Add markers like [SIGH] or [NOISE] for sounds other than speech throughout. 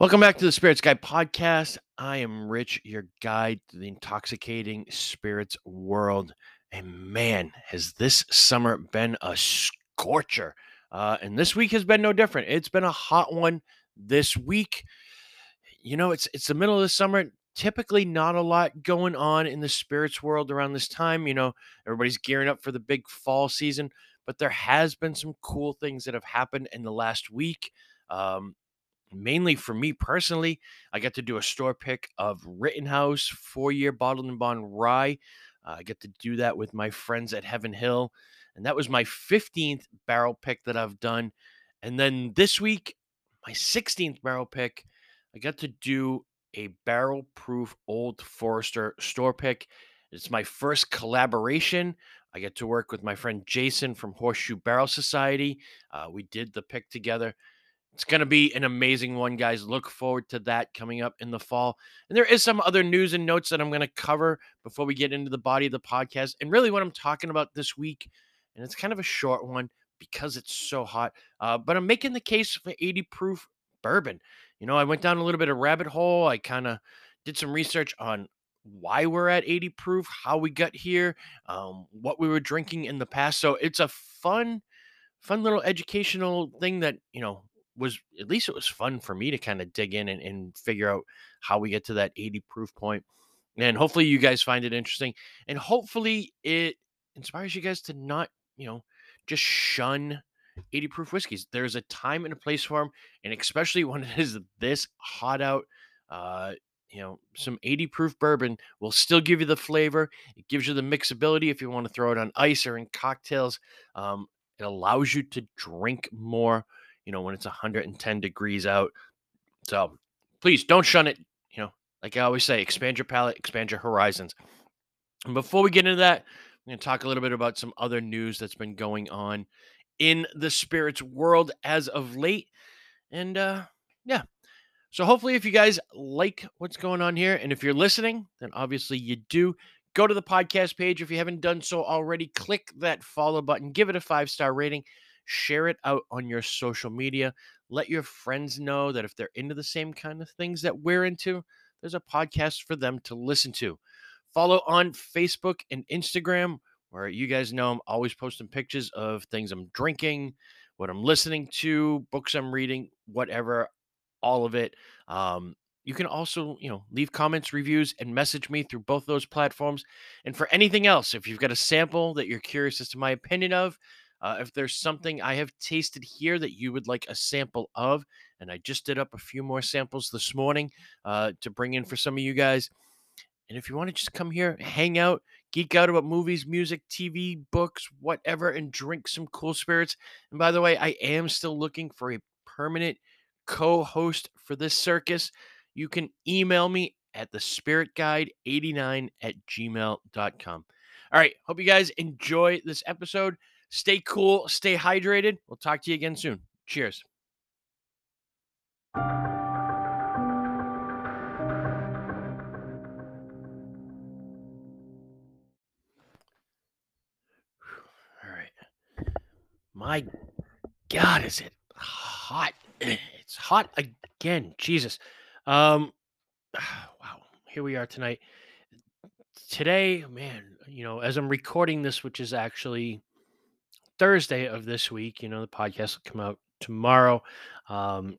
Welcome back to the Spirits Guide podcast. I am Rich, your guide to the intoxicating spirits world. And man, has this summer been a scorcher. Uh, and this week has been no different. It's been a hot one this week. You know, it's it's the middle of the summer. Typically, not a lot going on in the spirits world around this time. You know, everybody's gearing up for the big fall season, but there has been some cool things that have happened in the last week. Um, mainly for me personally, I got to do a store pick of Rittenhouse four year bottled and bond rye. Uh, I get to do that with my friends at Heaven Hill. And that was my 15th barrel pick that I've done. And then this week, my 16th barrel pick, I got to do a barrel proof Old Forester store pick. It's my first collaboration. I get to work with my friend Jason from Horseshoe Barrel Society. Uh, we did the pick together. It's going to be an amazing one, guys. Look forward to that coming up in the fall. And there is some other news and notes that I'm going to cover before we get into the body of the podcast. And really, what I'm talking about this week, and it's kind of a short one because it's so hot, uh, but I'm making the case for 80 proof bourbon. You know, I went down a little bit of rabbit hole. I kind of did some research on why we're at 80 proof, how we got here, um, what we were drinking in the past. So it's a fun, fun little educational thing that, you know, was at least it was fun for me to kind of dig in and, and figure out how we get to that 80 proof point. And hopefully you guys find it interesting. And hopefully it inspires you guys to not, you know, just shun 80 proof whiskeys. There's a time and a place for them. And especially [LAUGHS] when it is this hot out, uh, you know, some 80 proof bourbon will still give you the flavor. It gives you the mixability if you want to throw it on ice or in cocktails. Um, it allows you to drink more you know, when it's 110 degrees out. So please don't shun it. You know, like I always say, expand your palate, expand your horizons. And before we get into that, I'm going to talk a little bit about some other news that's been going on in the spirits world as of late. And uh, yeah. So hopefully, if you guys like what's going on here, and if you're listening, then obviously you do. Go to the podcast page if you haven't done so already. Click that follow button, give it a five star rating share it out on your social media. Let your friends know that if they're into the same kind of things that we're into, there's a podcast for them to listen to. Follow on Facebook and Instagram, where you guys know I'm always posting pictures of things I'm drinking, what I'm listening to, books I'm reading, whatever, all of it. Um, you can also, you know, leave comments, reviews, and message me through both those platforms. And for anything else, if you've got a sample that you're curious as to my opinion of, uh, if there's something I have tasted here that you would like a sample of, and I just did up a few more samples this morning uh, to bring in for some of you guys. And if you want to just come here, hang out, geek out about movies, music, TV, books, whatever, and drink some cool spirits. And by the way, I am still looking for a permanent co host for this circus. You can email me at the spiritguide89 at gmail.com. All right. Hope you guys enjoy this episode. Stay cool, stay hydrated. We'll talk to you again soon. Cheers. All right. My God, is it hot? [CLEARS THROAT] It's hot again. Jesus. Um [SIGHS] wow. Here we are tonight. Today, man, you know, as I'm recording this, which is actually Thursday of this week. You know, the podcast will come out tomorrow. Um,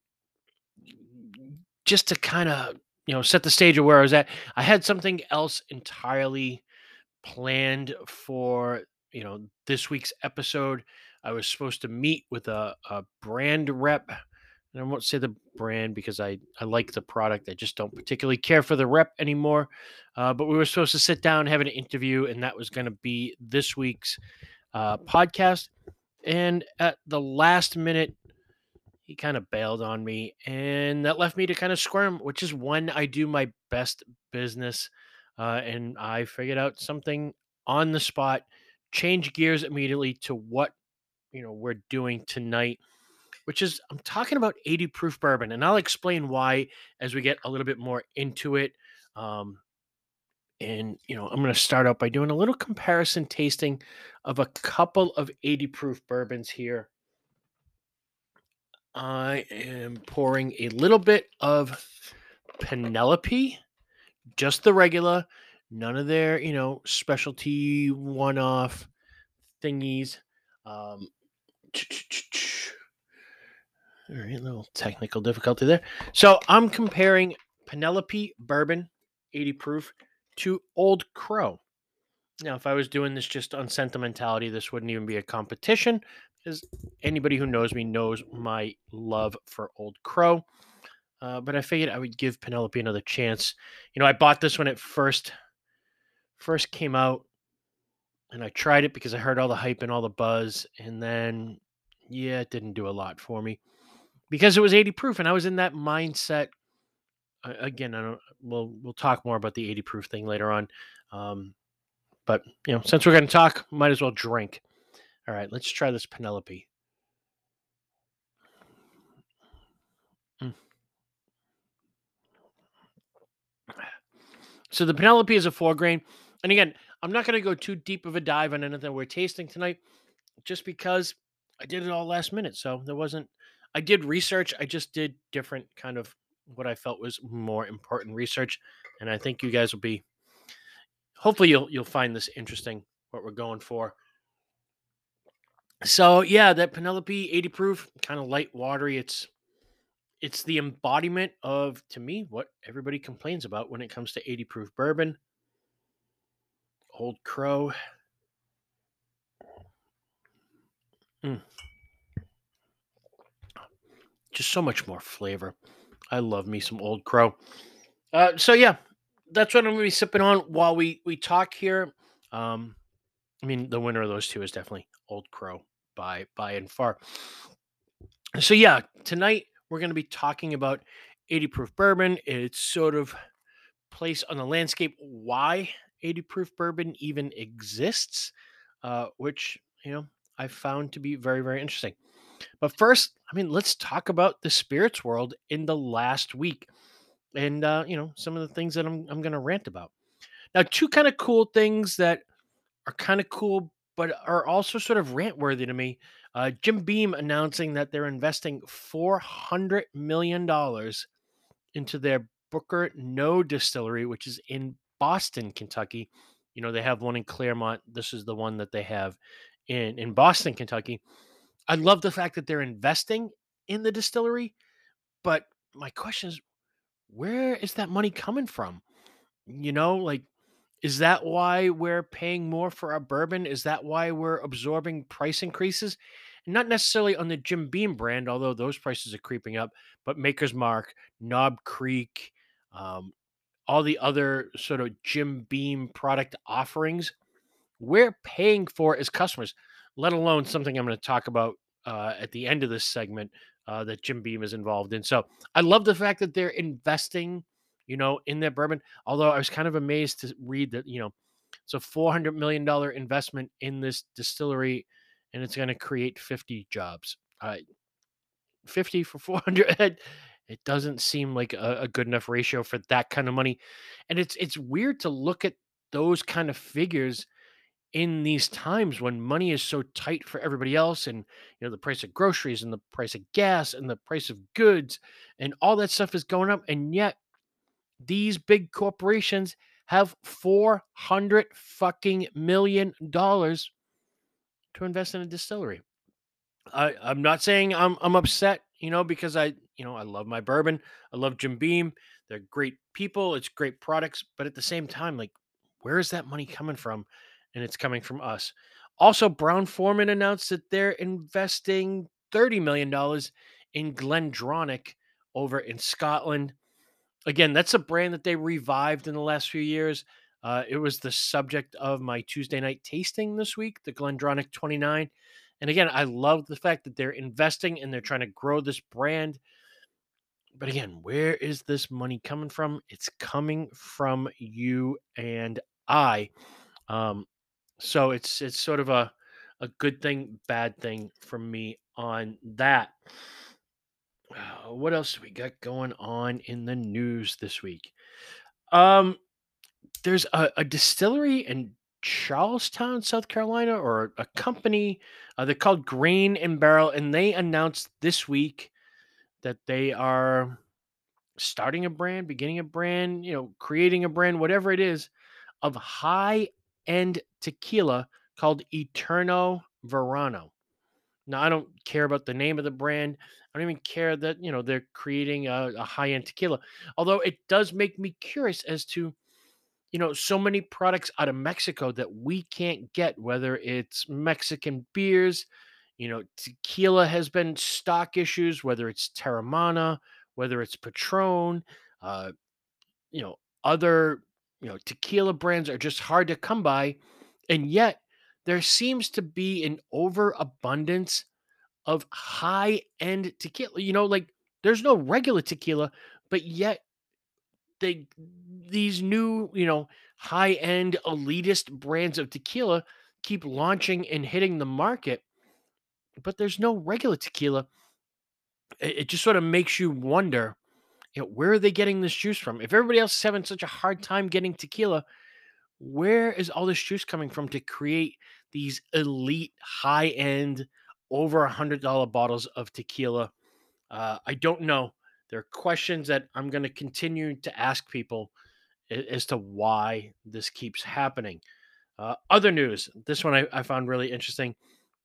just to kind of, you know, set the stage of where I was at. I had something else entirely planned for, you know, this week's episode. I was supposed to meet with a, a brand rep. And I won't say the brand because I, I like the product. I just don't particularly care for the rep anymore. Uh, but we were supposed to sit down, have an interview, and that was going to be this week's uh, podcast. And at the last minute, he kind of bailed on me, and that left me to kind of squirm, which is when I do my best business. Uh, and I figured out something on the spot, change gears immediately to what you know we're doing tonight, which is I'm talking about 80 proof bourbon, and I'll explain why as we get a little bit more into it. Um, and, you know, I'm going to start out by doing a little comparison tasting of a couple of 80 proof bourbons here. I am pouring a little bit of Penelope, just the regular, none of their, you know, specialty one off thingies. Um, [TSK] all right, little technical difficulty there. So I'm comparing Penelope Bourbon 80 proof to Old Crow. Now, if I was doing this just on sentimentality, this wouldn't even be a competition, because anybody who knows me knows my love for Old Crow. Uh, but I figured I would give Penelope another chance. You know, I bought this when it first first came out, and I tried it because I heard all the hype and all the buzz, and then yeah, it didn't do a lot for me because it was 80 proof, and I was in that mindset. Again, I don't. We'll we'll talk more about the 80 proof thing later on. Um, but you know, since we're going to talk, might as well drink. All right, let's try this Penelope. Mm. So the Penelope is a four grain. And again, I'm not going to go too deep of a dive on anything we're tasting tonight just because I did it all last minute. So there wasn't, I did research. I just did different kind of what I felt was more important research. And I think you guys will be, hopefully you'll, you'll find this interesting, what we're going for. So yeah, that Penelope 80 proof, kind of light, watery. It's it's the embodiment of to me what everybody complains about when it comes to 80 proof bourbon. Old Crow. Mm. Just so much more flavor. I love me some Old Crow. Uh, so yeah, that's what I'm gonna be sipping on while we we talk here. Um, I mean, the winner of those two is definitely Old Crow by by and far. So yeah, tonight we're to be talking about 80 proof bourbon. It's sort of place on the landscape why 80 proof bourbon even exists, uh, which you know I found to be very very interesting. But first, I mean, let's talk about the spirits world in the last week, and uh, you know some of the things that I'm I'm going to rant about. Now, two kind of cool things that are kind of cool but are also sort of rant worthy to me. Uh, Jim Beam announcing that they're investing $400 million into their Booker Noe Distillery, which is in Boston, Kentucky. You know, they have one in Clermont. This is the one that they have in, in Boston, Kentucky. I love the fact that they're investing in the distillery, but my question is where is that money coming from? You know, like is that why we're paying more for our bourbon? Is that why we're absorbing price increases? Not necessarily on the Jim Beam brand, although those prices are creeping up, but Maker's Mark, Knob Creek, um, all the other sort of Jim Beam product offerings, we're paying for as customers, let alone something I'm going to talk about uh, at the end of this segment uh, that Jim Beam is involved in. So I love the fact that they're investing you know, in that bourbon. Although I was kind of amazed to read that, you know, it's a $400 million investment in this distillery and it's going to create 50 jobs. Uh, 50 for 400 [LAUGHS] it doesn't seem like a, a, good enough ratio for that kind of money and it's it's weird to look at those kind of figures in these times when money is so tight for everybody else and you know the price of groceries and the price of gas and the price of goods and all that stuff is going up and yet these big corporations have 400 fucking million dollars to invest in a distillery. I, I'm not saying I'm I'm upset, you know, because I, you know, I love my bourbon. I love Jim Beam. They're great people. It's great products. But at the same time, like, where is that money coming from? And it's coming from us. Also, Brown Forman announced that they're investing $30 million in Glendronach over in Scotland again, that's a brand that they revived in the last few years. Uh, it was the subject of my Tuesday night tasting this week, the Glendronach 29. And again, I love the fact that they're investing and they're trying to grow this brand. But again, where is this money coming from? It's coming from you and I. Um, so it's it's sort of a a good thing, bad thing for me on that. Uh, what else do we got going on in the news this week? Um, there's a, a distillery in Charleston, South Carolina, or a company. Uh, they're called Grain and Barrel, and they announced this week that they are starting a brand, beginning a brand, you know, creating a brand, whatever it is, of high end tequila called Eterno Verano. Now, I don't care about the name of the brand. I don't even care that, you know, they're creating a, a high end tequila. Although it does make me curious as to, you know, so many products out of Mexico that we can't get, whether it's Mexican beers, you know, tequila has been stock issues, whether it's Teremana, whether it's Patron, uh, you know, other, you know, tequila brands are just hard to come by. And yet there seems to be an overabundance of high end tequila. You know, like there's no regular tequila, but yet they these new, you know, high end elitist brands of tequila keep launching and hitting the market, but there's no regular tequila. It, it just sort of makes you wonder, you know, where are they getting this juice from? If everybody else is having such a hard time getting tequila, where is all this juice coming from to create these elite high end over a hundred dollar bottles of tequila? Uh, i don't know. There are questions that i'm going to continue to ask people as to why this keeps happening. Uh, other news this one I, I found really interesting.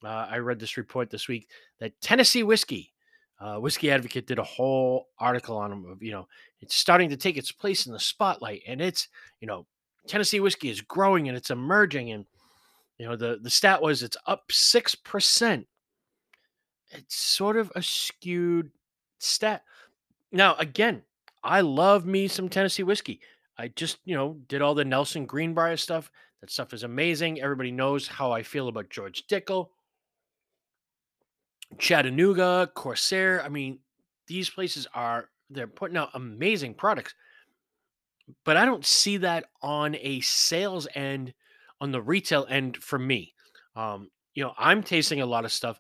Uh, i read this report this week that tennessee whiskey uh, whiskey advocate did a whole article on them of you know it's starting to take its place in the spotlight and it's you know Tennessee whiskey is growing and it's emerging. And, you know, the, the stat was it's up 6%. It's sort of a skewed stat. Now, again, I love me some Tennessee whiskey. I just, you know, did all the Nelson Greenbrier stuff. That stuff is amazing. Everybody knows how I feel about George Dickel, Chattanooga, Corsair. I mean, these places are, they're putting out amazing products but I don't see that on a sales end, on the retail end for me. Um, you know, I'm tasting a lot of stuff,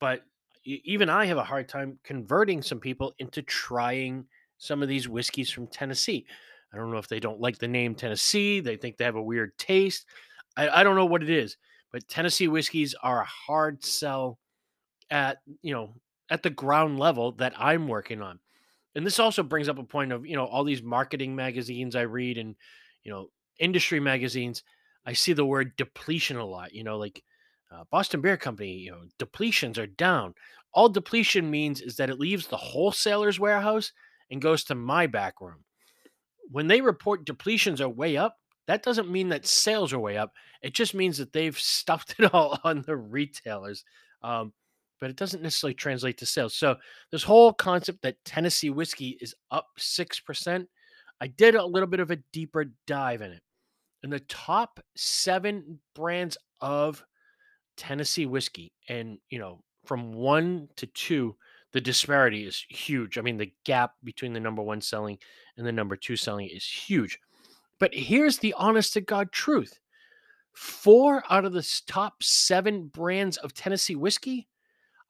but even I have a hard time converting some people into trying some of these whiskeys from Tennessee. I don't know if they don't like the name Tennessee, they think they have a weird taste. I, I don't know what it is, but Tennessee whiskeys are a hard sell at, you know, at the ground level that I'm working on. And this also brings up a point of you know all these marketing magazines i read and you know industry magazines i see the word depletion a lot you know like uh, boston beer company you know depletions are down. All depletion means is that it leaves the wholesaler's warehouse and goes to my back room. When they report depletions are way up that doesn't mean that sales are way up. It just means that they've [LAUGHS] stuffed it all on the retailers. Um, but it doesn't necessarily translate to sales. So this whole concept that Tennessee whiskey is up 6%, I did a little bit of a deeper dive in it. In the top 7 brands of Tennessee whiskey and, you know, from 1 to 2, the disparity is huge. I mean, the gap between the number 1 selling and the number 2 selling is huge. But here's the honest to God truth. 4 out of the top 7 brands of Tennessee whiskey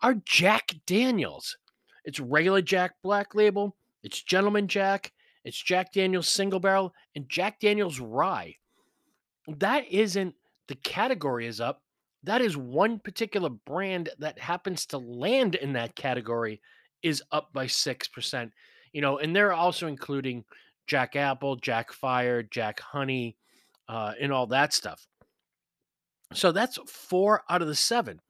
are Jack Daniels. It's regular Jack Black Label, it's Gentleman Jack, it's Jack Daniels Single Barrel, and Jack Daniels Rye. That isn't the category is up. That is one particular brand that happens to land in that category is up by 6%. You know, and they're also including Jack Apple, Jack Fire, Jack Honey, uh, and all that stuff. So that's four out of the seven.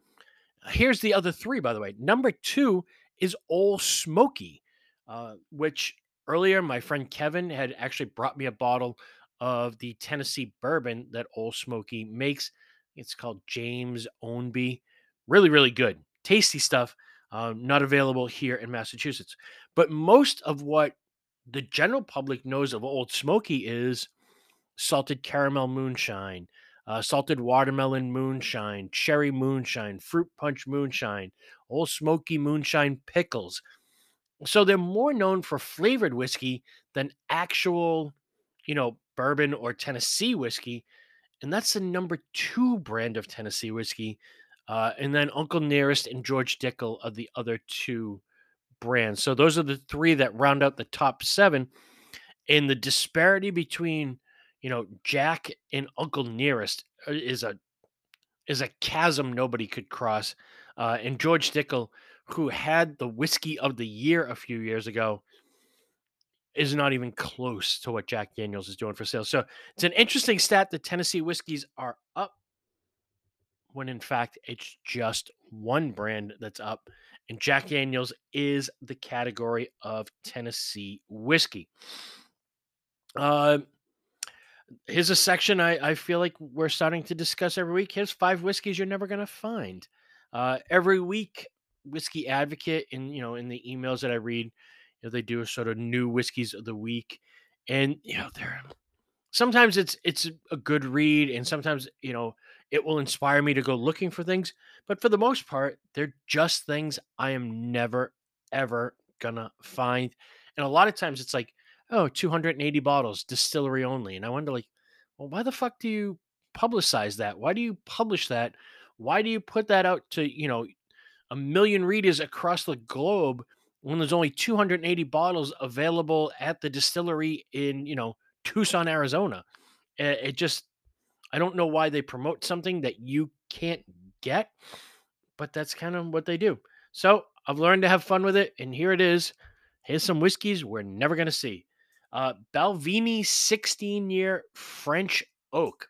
Here's the other three, by the way. Number two is Old Smoky, uh, which earlier my friend Kevin had actually brought me a bottle of the Tennessee bourbon that Old Smoky makes. It's called James Ownby. Really, really good. Tasty stuff. Uh, not available here in Massachusetts. But most of what the general public knows of Old Smoky is salted caramel moonshine, uh, salted watermelon moonshine, cherry moonshine, fruit punch moonshine, old Smoky moonshine pickles. So they're more known for flavored whiskey than actual, you know, bourbon or Tennessee whiskey. And that's the number two brand of Tennessee whiskey. Uh, and then Uncle Nearest and George Dickel are the other two brands. So those are the three that round out the top seven. And the disparity between you know, Jack and Uncle Nearest uh, is a is a chasm nobody could cross. Uh, and George Dickel, who had the whiskey of the year a few years ago, is not even close to what Jack Daniels is doing for sales. So it's an interesting stat that Tennessee whiskeys are up when in fact it's just one brand that's up. And Jack Daniels is the category of Tennessee whiskey. Uh, here's a section I, I feel like we're starting to discuss every week. Here's five whiskeys you're never going to find. Uh, every week, Whiskey Advocate, in you know, in the emails that I read, you know, they do a sort of new whiskeys of the week, and you know, they're sometimes it's it's a good read, and sometimes you know it will inspire me to go looking for things. But for the most part, they're just things I am never ever gonna find, and a lot of times it's like oh 280 bottles distillery only and i wonder like well why the fuck do you publicize that? Why do you publish that? Why do you put that out to you know a million readers across the globe when there's only 280 bottles available at the distillery in you know tucson arizona? Eh, it just i don't know why they promote something that you can't get but that's kind of what they do. So i've learned to have fun with it and here it is. Here's some whiskeys we're never going to see uh, Balvenie 16 year French oak.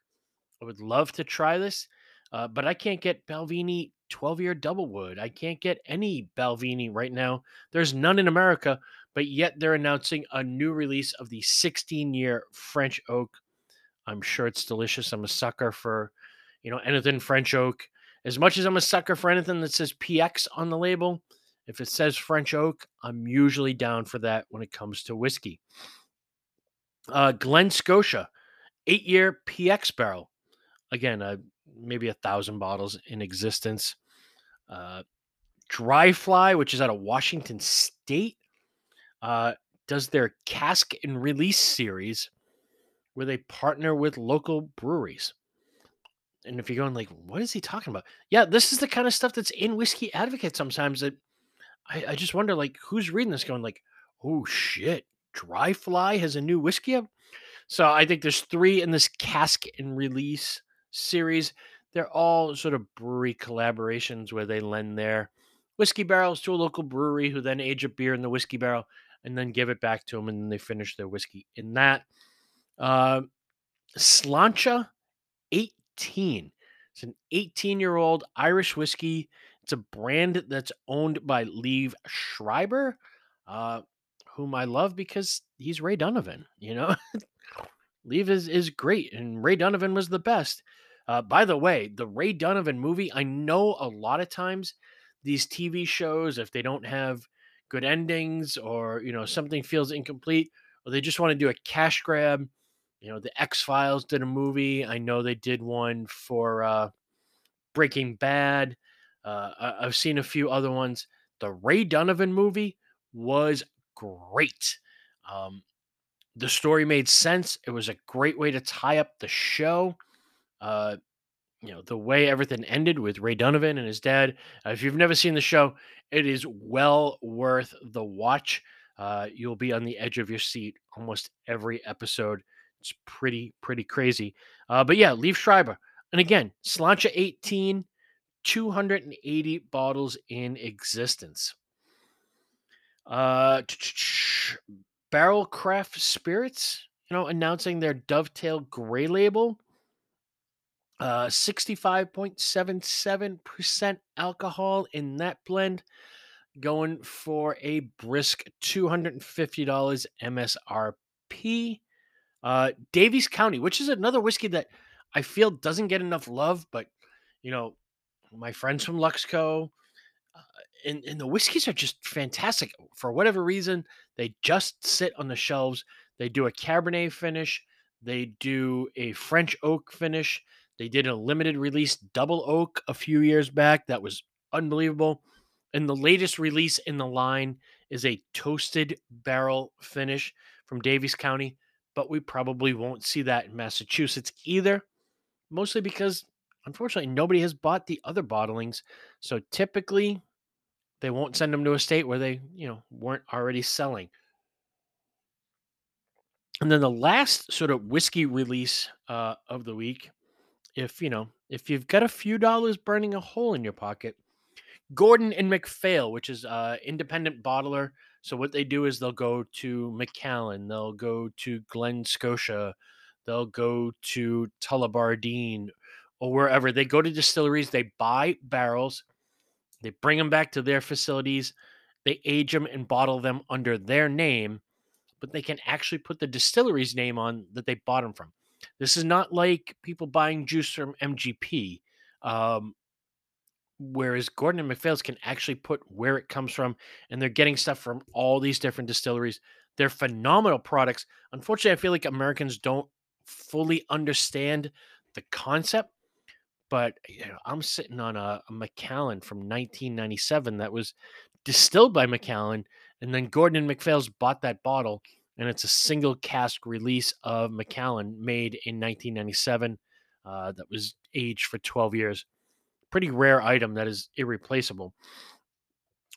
I would love to try this, uh, but I can't get Balvenie 12 year double wood. I can't get any Balvenie right now. There's none in America, but yet they're announcing a new release of the 16 year French oak. I'm sure it's delicious. I'm a sucker for, you know, anything French oak. As much as I'm a sucker for anything that says PX on the label, if it says French oak, I'm usually down for that when it comes to whiskey. Uh, Glen Scotia, eight year PX barrel. Again, uh, maybe a thousand bottles in existence. Uh, Dry Fly, which is out of Washington State, uh, does their cask and release series where they partner with local breweries. And if you're going like, what is he talking about? Yeah, this is the kind of stuff that's in Whiskey Advocate sometimes that I, I just wonder like who's reading this going like, oh shit, Dry Fly has a new whiskey up. So I think there's three in this cask and release series. They're all sort of brewery collaborations where they lend their whiskey barrels to a local brewery who then age a beer in the whiskey barrel and then give it back to them and then they finish their whiskey in that. Uh, Sláinte 18. It's an 18 year old Irish whiskey. It's a brand that's owned by Liev Schreiber. Uh, whom I love because he's Ray Donovan. You know, [LAUGHS] Liev is is great, and Ray Donovan was the best. Uh, by the way, the Ray Donovan movie. I know a lot of times these TV shows, if they don't have good endings or you know something feels incomplete, or they just want to do a cash grab. You know, the X Files did a movie. I know they did one for uh, Breaking Bad. Uh, I've seen a few other ones. The Ray Donovan movie was great. Um, the story made sense. It was a great way to tie up the show. Uh, you know, the way everything ended with Ray Donovan and his dad. Uh, if you've never seen the show, it is well worth the watch. Uh, you'll be on the edge of your seat almost every episode. It's pretty, pretty crazy. Uh, but yeah, Liev Schreiber. And again, Sláinte 18, 280 bottles in existence. Uh, Barrell Craft Spirits, you know, announcing their Dovetail Gray label. Uh, 65.77% alcohol in that blend, going for a brisk $250 MSRP. Uh, Daviess County, which is another whiskey that I feel doesn't get enough love, but you know, my friends from Luxco, and, and the whiskeys are just fantastic. For whatever reason, they just sit on the shelves. They do a Cabernet finish, they do a French oak finish. They did a limited release double oak a few years back. That was unbelievable. And the latest release in the line is a toasted barrel finish from Daviess County, but we probably won't see that in Massachusetts either, mostly because unfortunately nobody has bought the other bottlings. So typically they won't send them to a state where they, you know, weren't already selling. And then the last sort of whiskey release uh, of the week, if you know, if you've got a few dollars burning a hole in your pocket, Gordon and MacPhail, which is uh independent bottler. So what they do is they'll go to Macallan, they'll go to Glen Scotia, they'll go to Tullibardine or wherever. They go to distilleries, they buy barrels, they bring them back to their facilities, they age them and bottle them under their name, but they can actually put the distillery's name on that they bought them from. This is not like people buying juice from MGP. Um, whereas Gordon and MacPhail's can actually put where it comes from, and they're getting stuff from all these different distilleries. They're phenomenal products. Unfortunately, I feel like Americans don't fully understand the concept. But you know, I'm sitting on a, a Macallan from 1997 that was distilled by Macallan, and then Gordon and MacPhail's bought that bottle, and it's a single cask release of Macallan made in 1997 uh, that was aged for 12 years pretty rare item that is irreplaceable.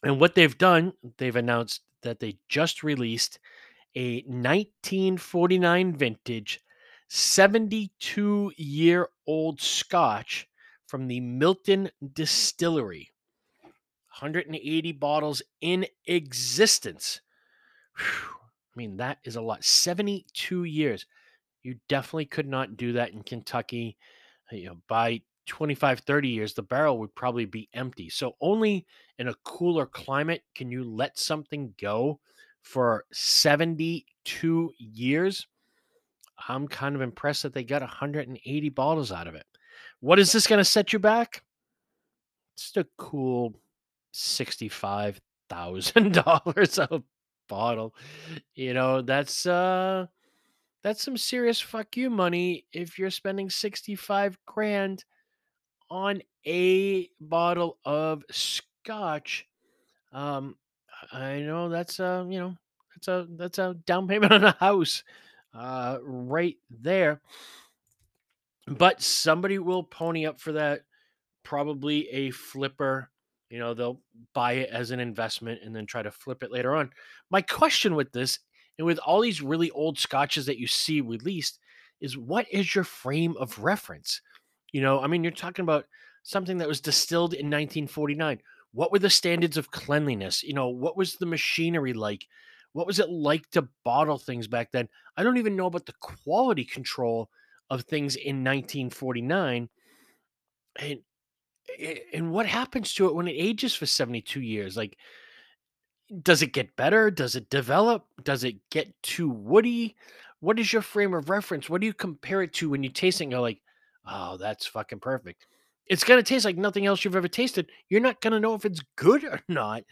And what they've done, they've announced that they just released a 1949 vintage 72 year old scotch from the Milton Distillery. 180 bottles in existence. Whew. I mean, that is a lot. 72 years. You definitely could not do that in Kentucky. Uh, you know, by 25, 30 years, the barrel would probably be empty. So only in a cooler climate can you let something go for 72 years. I'm kind of impressed that they got 180 bottles out of it. What is this going to set you back? Just a cool $65,000 [LAUGHS] a bottle. You know, that's uh that's some serious fuck you money if you're spending 65 grand on a bottle of scotch. Um, I know that's a you know that's a that's a down payment [LAUGHS] on a house, uh, right there. But somebody will pony up for that. Probably a flipper. You know, they'll buy it as an investment and then try to flip it later on. My question with this and with all these really old scotches that you see released is what is your frame of reference? You know, I mean, you're talking about something that was distilled in 1949. What were the standards of cleanliness? You know, what was the machinery like? What was it like to bottle things back then? I don't even know about the quality control of things in 1949. And and what happens to it when it ages for 72 years? Like does it get better? Does it develop? Does it get too woody? What is your frame of reference? What do you compare it to when you taste it and you're like, Oh, that's fucking perfect. It's gonna taste like nothing else you've ever tasted. You're not gonna know if it's good or [LAUGHS] not.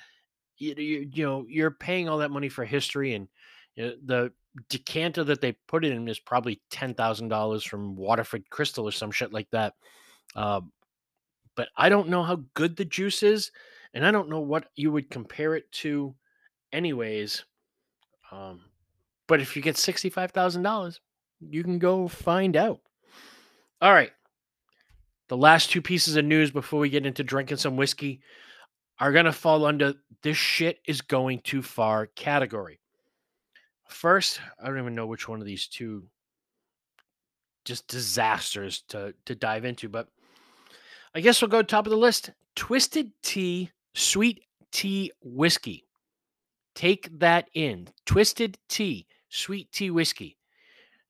You, you, you know, you're paying all that money for history, and you know, the decanter that they put it in is probably ten thousand dollars from Waterford Crystal or some shit like that. Um, but I don't know how good the juice is, and I don't know what you would compare it to, anyways. Um, but if you get sixty five thousand dollars, you can go find out. All right. The last two pieces of news before we get into drinking some whiskey are going to fall under this shit is going too far category. First, I don't even know which one of these two just disasters to to dive into, but I guess we'll go top of the list. Twisted Tea Sweet Tea Whiskey. Take that in. Twisted Tea Sweet Tea Whiskey.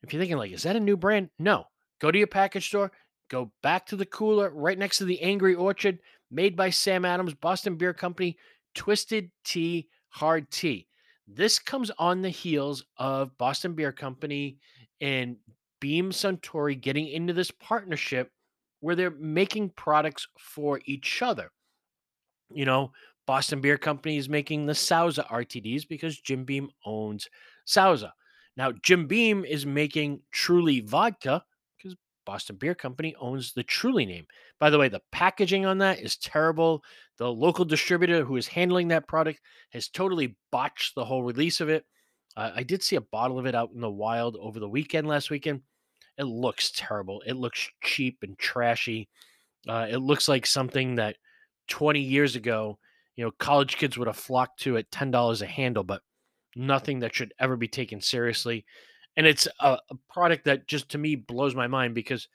If you're thinking like, is that a new brand? No. Go to your package store, go back to the cooler right next to the Angry Orchard, made by Sam Adams, Boston Beer Company, Twisted Tea Hard Tea. This comes on the heels of Boston Beer Company and Beam Suntory getting into this partnership where they're making products for each other. You know, Boston Beer Company is making the Sauza RTDs because Jim Beam owns Sauza. Now, Jim Beam is making Truly Vodka Boston Beer Company owns the Truly name. By the way, the packaging on that is terrible. The local distributor who is handling that product has totally botched the whole release of it. Uh, I did see a bottle of it out in the wild over the weekend last weekend. It looks terrible. It looks cheap and trashy. Uh, it looks like something that 20 years ago, you know, college kids would have flocked to at $10 a handle, but nothing that should ever be taken seriously and it's a, a, product that just to me blows my mind because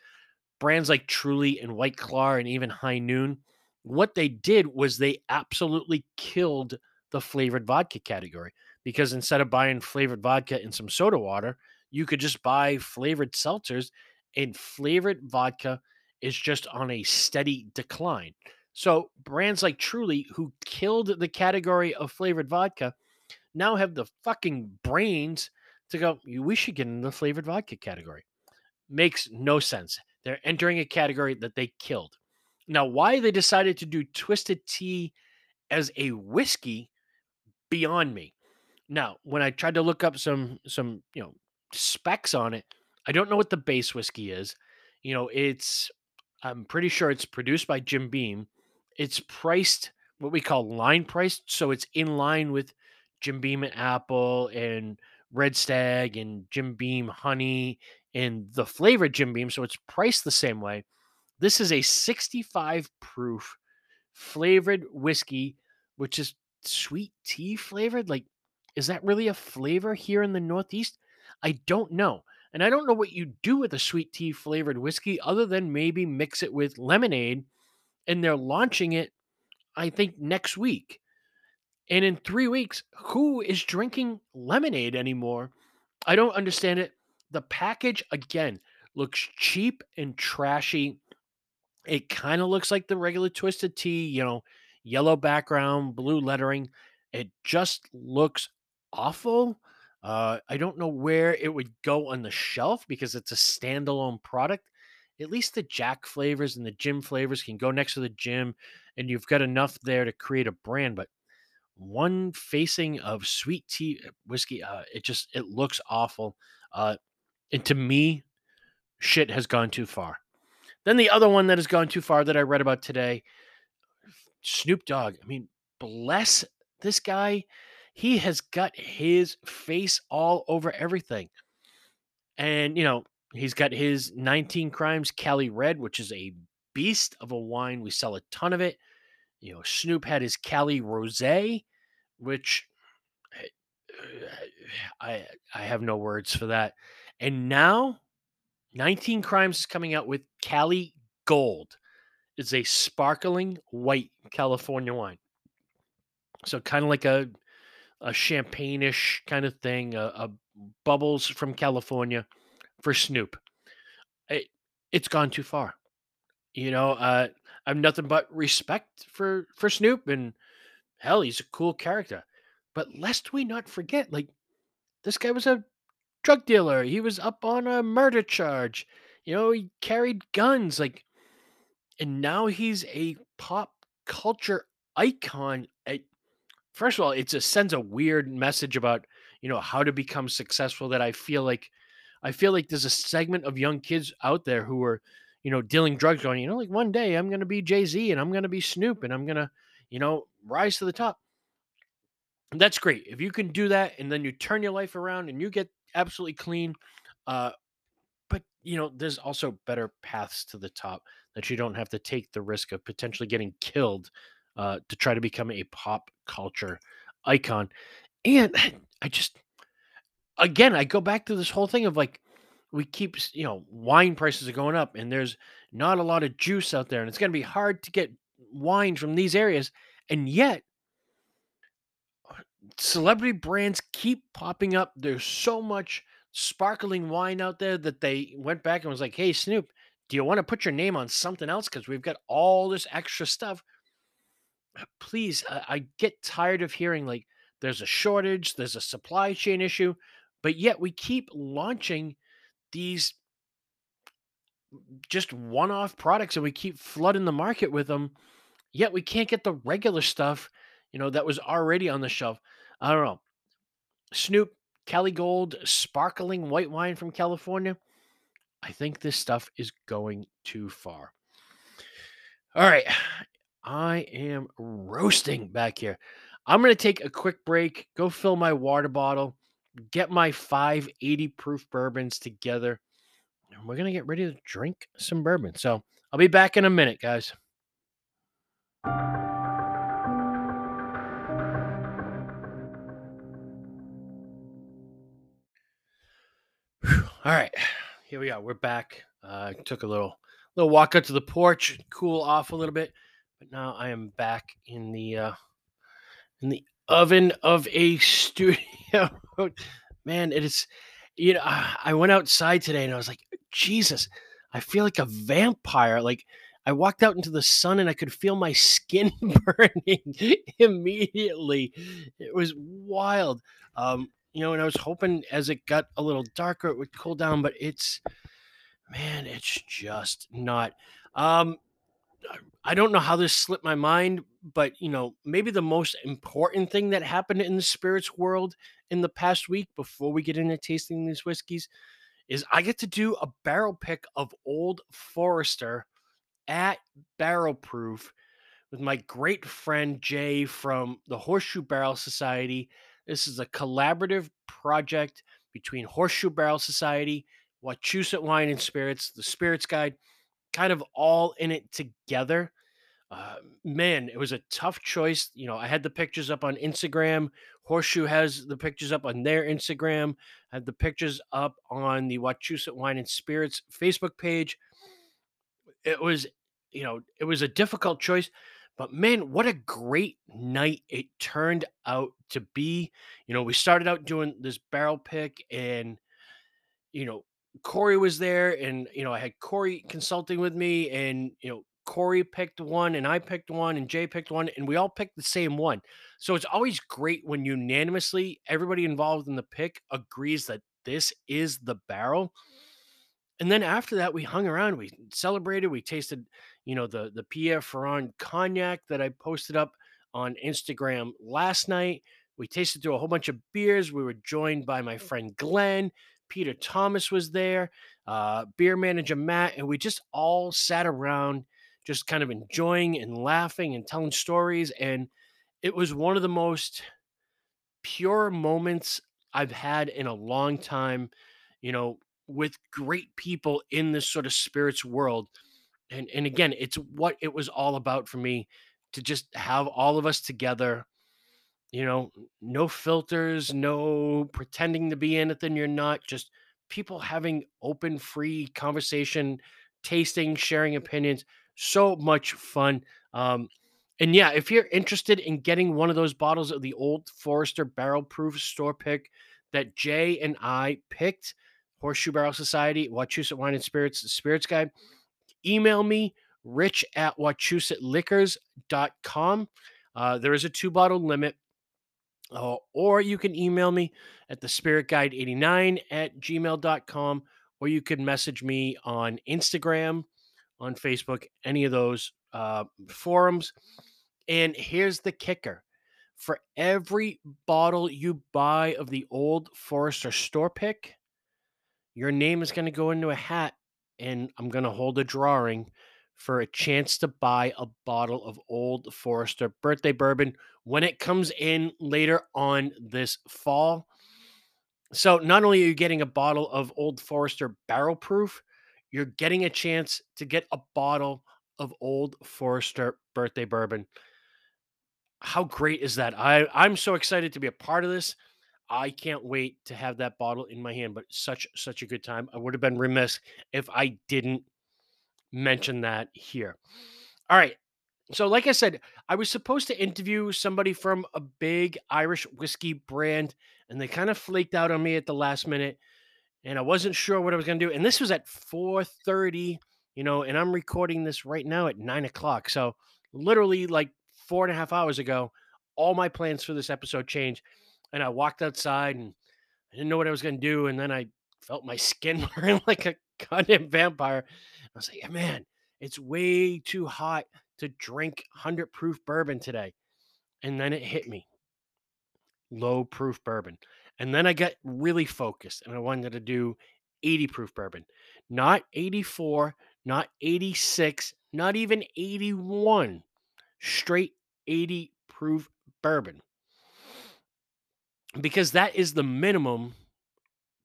brands like Truly and White Claw and even High Noon, what they did was they absolutely killed the flavored vodka category because instead of buying flavored vodka and some soda water, you could just buy flavored seltzers, and flavored vodka is just on a steady decline. So brands like Truly, who killed the category of flavored vodka, now have the fucking brains to go, we should get in the flavored vodka category. Makes no sense. They're entering a category that they killed. Now, why they decided to do twisted tea as a whiskey beyond me. Now, when I tried to look up some some, you know, specs on it, I don't know what the base whiskey is. You know, it's I'm pretty sure it's produced by Jim Beam. It's priced what we call line priced, so it's in line with Jim Beam and Apple and Red Stag and Jim Beam Honey and the flavored Jim Beam, so it's priced the same way. This is a 65 proof flavored whiskey, which is sweet tea flavored. Like, is that really a flavor here in the Northeast? I don't know. And I don't know what you do with a sweet tea flavored whiskey other than maybe mix it with lemonade. And they're launching it, I think, next week. And in three weeks, who is drinking lemonade anymore? I don't understand it. The package, again, looks cheap and trashy. It kind of looks like the regular twisted tea, you know, yellow background, blue lettering. It just looks awful. Uh, I don't know where it would go on the shelf because it's a standalone product. At least the Jack flavors and the Jim flavors can go next to the Jim, and you've got enough there to create a brand. But one facing of sweet tea uh, whiskey, uh, it just it looks awful. Uh, and to me, shit has gone too far. Then the other one that has gone too far that I read about today, Snoop Dogg. I mean, bless this guy he has got his face all over everything. And, you know, he's got his 19 Crimes Cali Red, which is a beast of a wine. We sell a ton of it. You know, Snoop had his Cali Rose, which eh, [SIGHS] I I have no words for that. And now 19 Crimes is coming out with Cali Gold. It's a sparkling white California wine. So kind of like a a champagne-ish kind of thing, a, a bubbles from California for Snoop. It, it's gone too far. You know, uh, I've nothing but respect for for Snoop, and hell, he's a cool character. But lest we not forget, like this guy was a drug dealer. He was up on a murder charge. You know, he carried guns, like, and now he's a pop culture icon. It, first of all, it just sends a weird message about you know how to become successful. That I feel like, I feel like there's a segment of young kids out there who are, you know, dealing drugs, going, you know, like one day I'm going to be Jay Z and I'm going to be Snoop and I'm going to, you know, rise to the top. That's great if you can do that, and then you turn your life around and you get absolutely clean. Uh, but you know, there's also better paths to the top that you don't have to take the risk of potentially getting killed uh, to try to become a pop culture icon. And [SIGHS] I just, again, I go back to this whole thing of like, we keep, you know, wine prices are going up and there's not a lot of juice out there and it's going to be hard to get wine from these areas. And yet, uh, celebrity brands keep popping up. There's so much sparkling wine out there that they went back and was like, hey, Snoop, do you want to put your name on something else? Because we've got all this extra stuff uh, please, I, I get tired of hearing like there's a shortage, there's a supply chain issue, but yet we keep launching these just one-off products and we keep flooding the market with them yet we can't get the regular stuff you know that was already on the shelf. I don't know. Snoop cali gold sparkling white wine from california. I think this stuff is going too far. All right I am roasting back here. I'm going to take a quick break, go fill my water bottle, get my 580 proof bourbons together, and we're going to get ready to drink some bourbon. So I'll be back in a minute, guys. All right, here we are. We're back. Uh, took a little little walk out to the porch, cool off a little bit. but now I am back in the uh, in the oven of a studio. [LAUGHS] Man, it is. You know, I went outside today and I was like, Jesus, I feel like a vampire. Like I walked out into the sun and I could feel my skin [LAUGHS] burning immediately. It was wild. Um, you know, and I was hoping as it got a little darker, it would cool down, but it's man, it's just not. Um, I don't know how this slipped my mind, but you know, maybe the most important thing that happened in the spirits world in the past week before we get into tasting these whiskeys is I get to do a barrel pick of Old Forester at Barrel Proof with my great friend Jay from the Horseshoe Barrel Society. This is a collaborative project between Horseshoe Barrel Society, Wachusett Wine and Spirits, the Spirits Guide, kind of all in it together. Uh, man, it was a tough choice. You know, I had the pictures up on Instagram. Horseshoe has the pictures up on their Instagram. I had the pictures up on the Wachusett Wine and Spirits Facebook page. It was, you know, it was a difficult choice, but man, what a great night it turned out to be. You know, we started out doing this barrel pick and, you know, Corey was there and, you know, I had Corey consulting with me and, you know, Corey picked one and I picked one and Jay picked one and we all picked the same one. So it's always great when unanimously everybody involved in the pick agrees that this is the barrel. And then after that, we hung around, we celebrated, we tasted, you know, the the Pierre Ferrand cognac that I posted up on Instagram last night. We tasted through a whole bunch of beers. We were joined by my mm. friend Glenn. Peter Thomas was there, uh, beer manager Matt, and we just all sat around, just kind of enjoying and laughing and telling stories. And it was one of the most pure moments I've had in a long time. You know, with great people in this sort of spirits world. And and again, it's what it was all about for me to just have all of us together. You know, no filters, no pretending to be anything you're not, just people having open, free conversation, tasting, sharing opinions. So much fun. Um, and yeah, if you're interested in getting one of those bottles of the Old Forester Barrel Proof Store Pick that Jay and I picked, Horseshoe Barrel Society, Wachusett Wine and Spirits, Spirits Guide. Email me, rich at wachusettliquors.com. Uh, there is a two bottle limit. Uh, or you can email me at the spirit guide 89 at gmail.com or you can message me on instagram on facebook any of those uh, forums. And here's the kicker for every bottle you buy of the old forester store pick your name is going to go into a hat and I'm going to hold a drawing for a chance to buy a bottle of Old Forester birthday bourbon when it comes in later on this fall. So, not only are you getting a bottle of Old Forester barrel proof, you're getting a chance to get a bottle of Old Forester birthday bourbon. How great is that? I, I'm so excited to be a part of this. I can't wait to have that bottle in my hand. But such such a good time. I would have been remiss if I didn't mention that here. All right. So, like I said, I was supposed to interview somebody from a big Irish whiskey brand, and they kind of flaked out on me at the last minute, and I wasn't sure what I was going to do. And this was at four thirty, you know, and I'm recording this right now at nine o'clock. So, literally, like four and a half hours ago, all my plans for this episode changed and I walked outside and I didn't know what I was going to do. And then I felt my skin [LAUGHS] burn like a goddamn vampire. I was like, man, it's way too hot to drink 100 proof bourbon today. And then it hit me low proof bourbon. And then I got really focused and I wanted to do 80 proof bourbon, not 84, not 86, not even 81, straight 80 proof bourbon because that is the minimum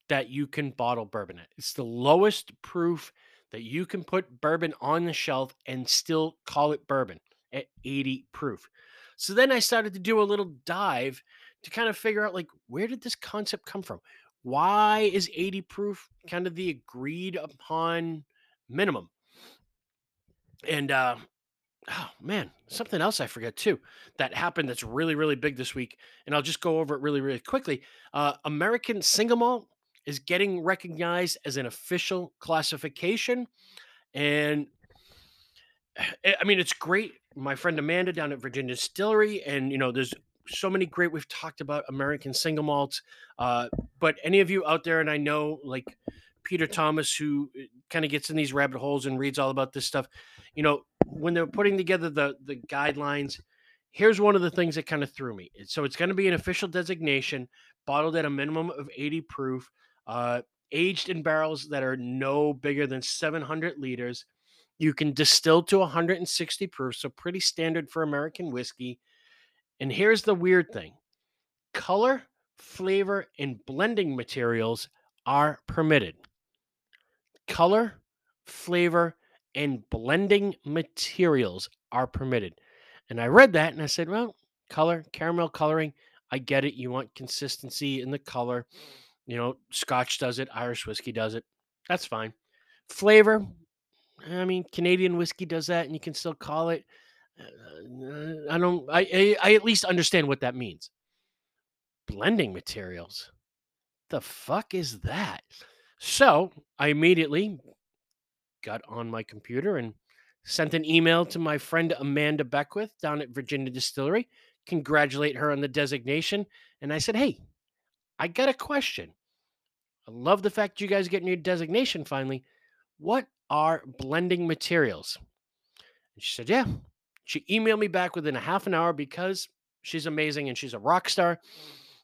that you can bottle bourbon at. It's the lowest proof that you can put bourbon on the shelf and still call it bourbon at 80 proof. So then I started to do a little dive to kind of figure out like where did this concept come from? Why is 80 proof kind of the agreed upon minimum? And uh oh man, something else I forget too that happened that's really, really big this week. And I'll just go over it really, really quickly. Uh, American single malt is getting recognized as an official classification. And [SIGHS] I mean, it's great. My friend Amanda down at Virginia Distillery, and you know, there's so many great. We've talked about American single malts, uh, but any of you out there, and I know like Peter Thomas, who eh, kind of gets in these rabbit holes and reads all about this stuff, you know, when they're putting together the the guidelines, here's one of the things that kind of threw me. So it's going to be an official designation, bottled at a minimum of 80 proof, uh, aged in barrels that are no bigger than 700 liters. You can distill to 160 proof, so pretty standard for American whiskey. And here's the weird thing color, flavor, and blending materials are permitted. Color, flavor, and blending materials are permitted. And I read that and I said, well, color, caramel coloring, I get it. You want consistency in the color. You know, Scotch does it, Irish whiskey does it. That's fine. Flavor, I mean, Canadian whiskey does that, and you can still call it. Uh, I don't. I, I I at least understand what that means. Blending materials. The fuck is that? So I immediately got on my computer and sent an email to my friend Amanda Beckwith down at Virginia Distillery, congratulate her on the designation. And I said, Hey, I got a question. I love the fact you guys getting your designation finally. What are blending materials? And she said, Yeah. She emailed me back within a half an hour because she's amazing and she's a rock star.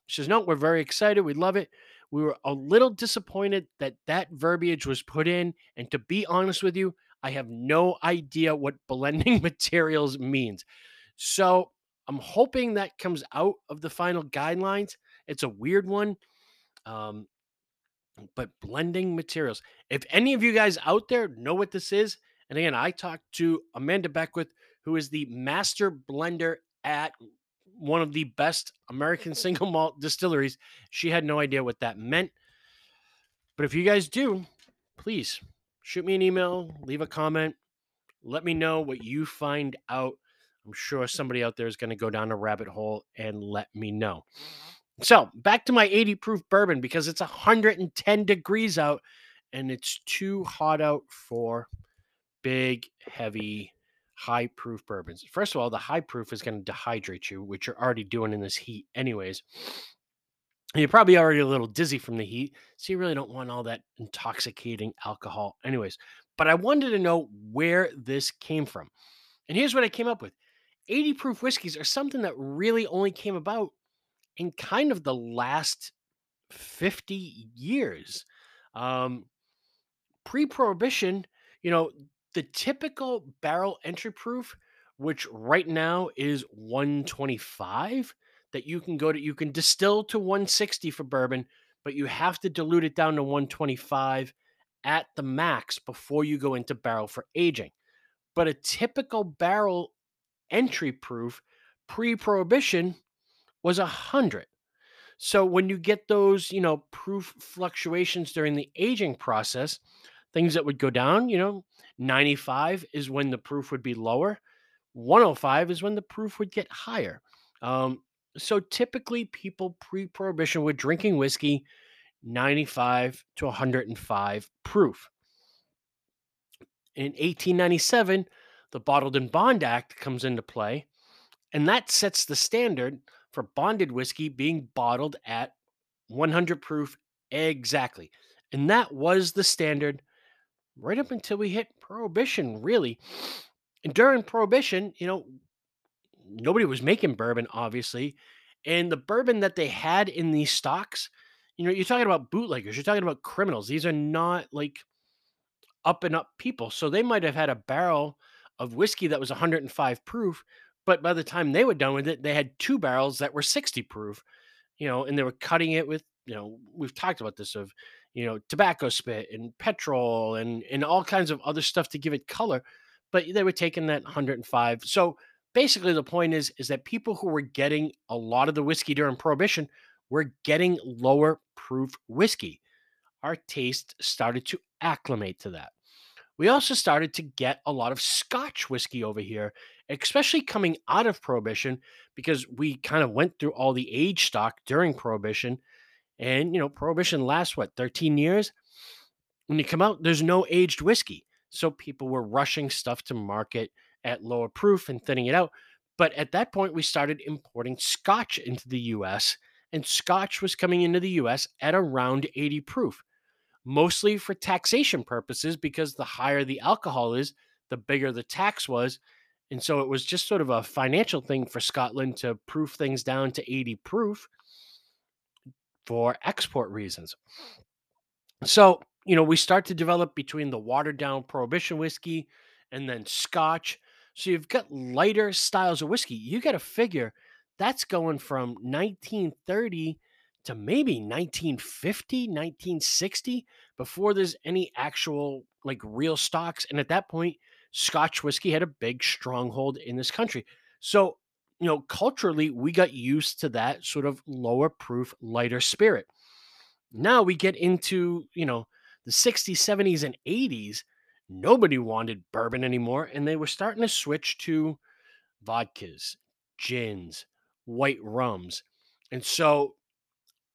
She says, No, we're very excited. We love it. We were a little disappointed that that verbiage was put in. And to be honest with you, I have no idea what [LAUGHS] blending materials means. So I'm hoping that comes out of the final guidelines. It's a weird one. Um, but blending materials. If any of you guys out there know what this is, and again, I talked to Amanda Beckwith, who is the master blender at one of the best American [LAUGHS] single malt distilleries. She had no idea what that meant. But if you guys do, please shoot me an email, leave a comment, let me know what you find out. I'm sure somebody out there is going to go down a rabbit hole and let me know. Mm-hmm. So, back to my 80 proof bourbon because it's 110 degrees out and it's too hot out for big, heavy high proof bourbons. First of all, the high proof is going to dehydrate you, which you're already doing in this heat, anyways. You're probably already a little dizzy from the heat, so you really don't want all that intoxicating alcohol, anyways. But I wanted to know where this came from. And here's what I came up with 80 proof whiskeys are something that really only came about in kind of the last 50 years. Um, Pre prohibition, you know, the typical barrel entry proof, which right now is 125, that you can go to, you can distill to 160 for bourbon, but you have to dilute it down to 125 at the max before you go into barrel for aging. But a typical barrel entry proof pre prohibition was 100. So when you get those, you know, proof fluctuations during the aging process, things that would go down, you know, 95 is when the proof would be lower. 105 is when the proof would get higher. Um, so typically, people pre prohibition were drinking whiskey 95 to 105 proof. In 1897, the Bottled in Bond Act comes into play, and that sets the standard for bonded whiskey being bottled at 100 proof exactly. And that was the standard right up until we hit prohibition, really. And during prohibition, you know, nobody was making bourbon, obviously. And the bourbon that they had in these stocks, you know, you're talking about bootleggers, you're talking about criminals. These are not like up and up people. So they might have had a barrel of whiskey that was 105 proof, but by the time they were done with it, they had two barrels that were 60 proof, you know, and they were cutting it with, you know, we've talked about this of you know, tobacco spit and petrol and and all kinds of other stuff to give it color. But they were taking that 105. So basically the point is is that people who were getting a lot of the whiskey during prohibition were getting lower proof whiskey. Our taste started to acclimate to that. we also started to get a lot of Scotch whiskey over here, especially coming out of Prohibition, because we kind of went through all the age stock during Prohibition. And, you know, Prohibition lasts what, 13 years? When you come out, there's no aged whiskey. So people were rushing stuff to market at lower proof and thinning it out. But at that point, we started importing Scotch into the US, and Scotch was coming into the US at around 80 proof mostly for taxation purposes because the higher the alcohol is, the bigger the tax was. And so it was just sort of a financial thing for Scotland to proof things down to 80 proof for export reasons. So, you know, we start to develop between the watered down prohibition whiskey and then scotch. So you've got lighter styles of whiskey. You got to figure that's going from 1930 to maybe 1950, 1960 before there's any actual like real stocks. And at that point, Scotch whiskey had a big stronghold in this country. So, you know, culturally, we got used to that sort of lower proof, lighter spirit. Now we get into, you know, the 60s, 70s, and 80s. Nobody wanted bourbon anymore. And they were starting to switch to vodkas, gins, white rums. And so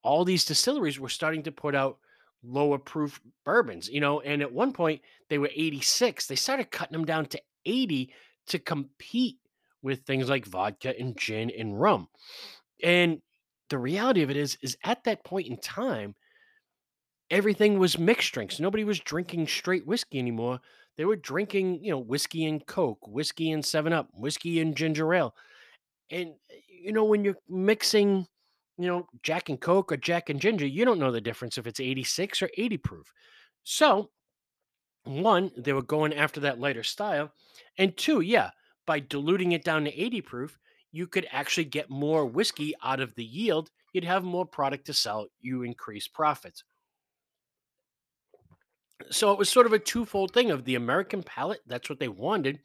all these distilleries were starting to put out lower proof bourbons, you know, and at one point they were 86. They started cutting them down to 80 to compete with things like vodka and gin and rum. And the reality of it is is at that point in time everything was mixed drinks. Nobody was drinking straight whiskey anymore. They were drinking, you know, whiskey and coke, whiskey and 7 up, whiskey and ginger ale. And eh, you know when you're mixing you know, Jack and Coke or Jack and Ginger, you don't know the difference if it's 86 or 80 proof. So, one, they were going after that lighter style. And two, yeah, by diluting it down to 80 proof, you could actually get more whiskey out of the yield. You'd have more product to sell. You increase profits. So it was sort of a twofold thing of the American palate. That's what they wanted.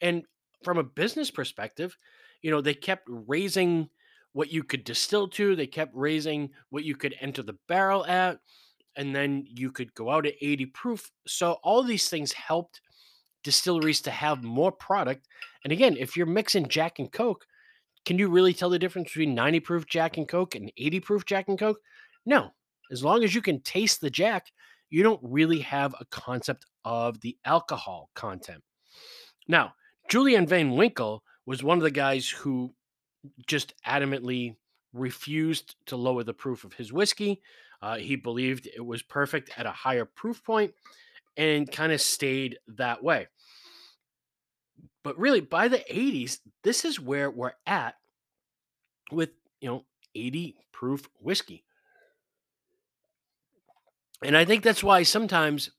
And from a business perspective, you know, they kept raising what you could distill to. They kept raising what you could enter the barrel at, and then you could go out at 80 proof. So all these things helped distilleries to have more product. And again, if you're mixing Jack and Coke, can you really tell the difference between 90 proof Jack and Coke and 80 proof Jack and Coke? No. As long as you can taste the Jack, you don't really have a concept of the alcohol content. Now, Julian Van Winkle was one of the guys who just adamantly refused to lower the proof of his whiskey. Uh, he believed it was perfect at a higher proof point and kind of stayed that way. But really, by the 80s, this is where we're at with, you know, 80 proof whiskey. And I think that's why sometimes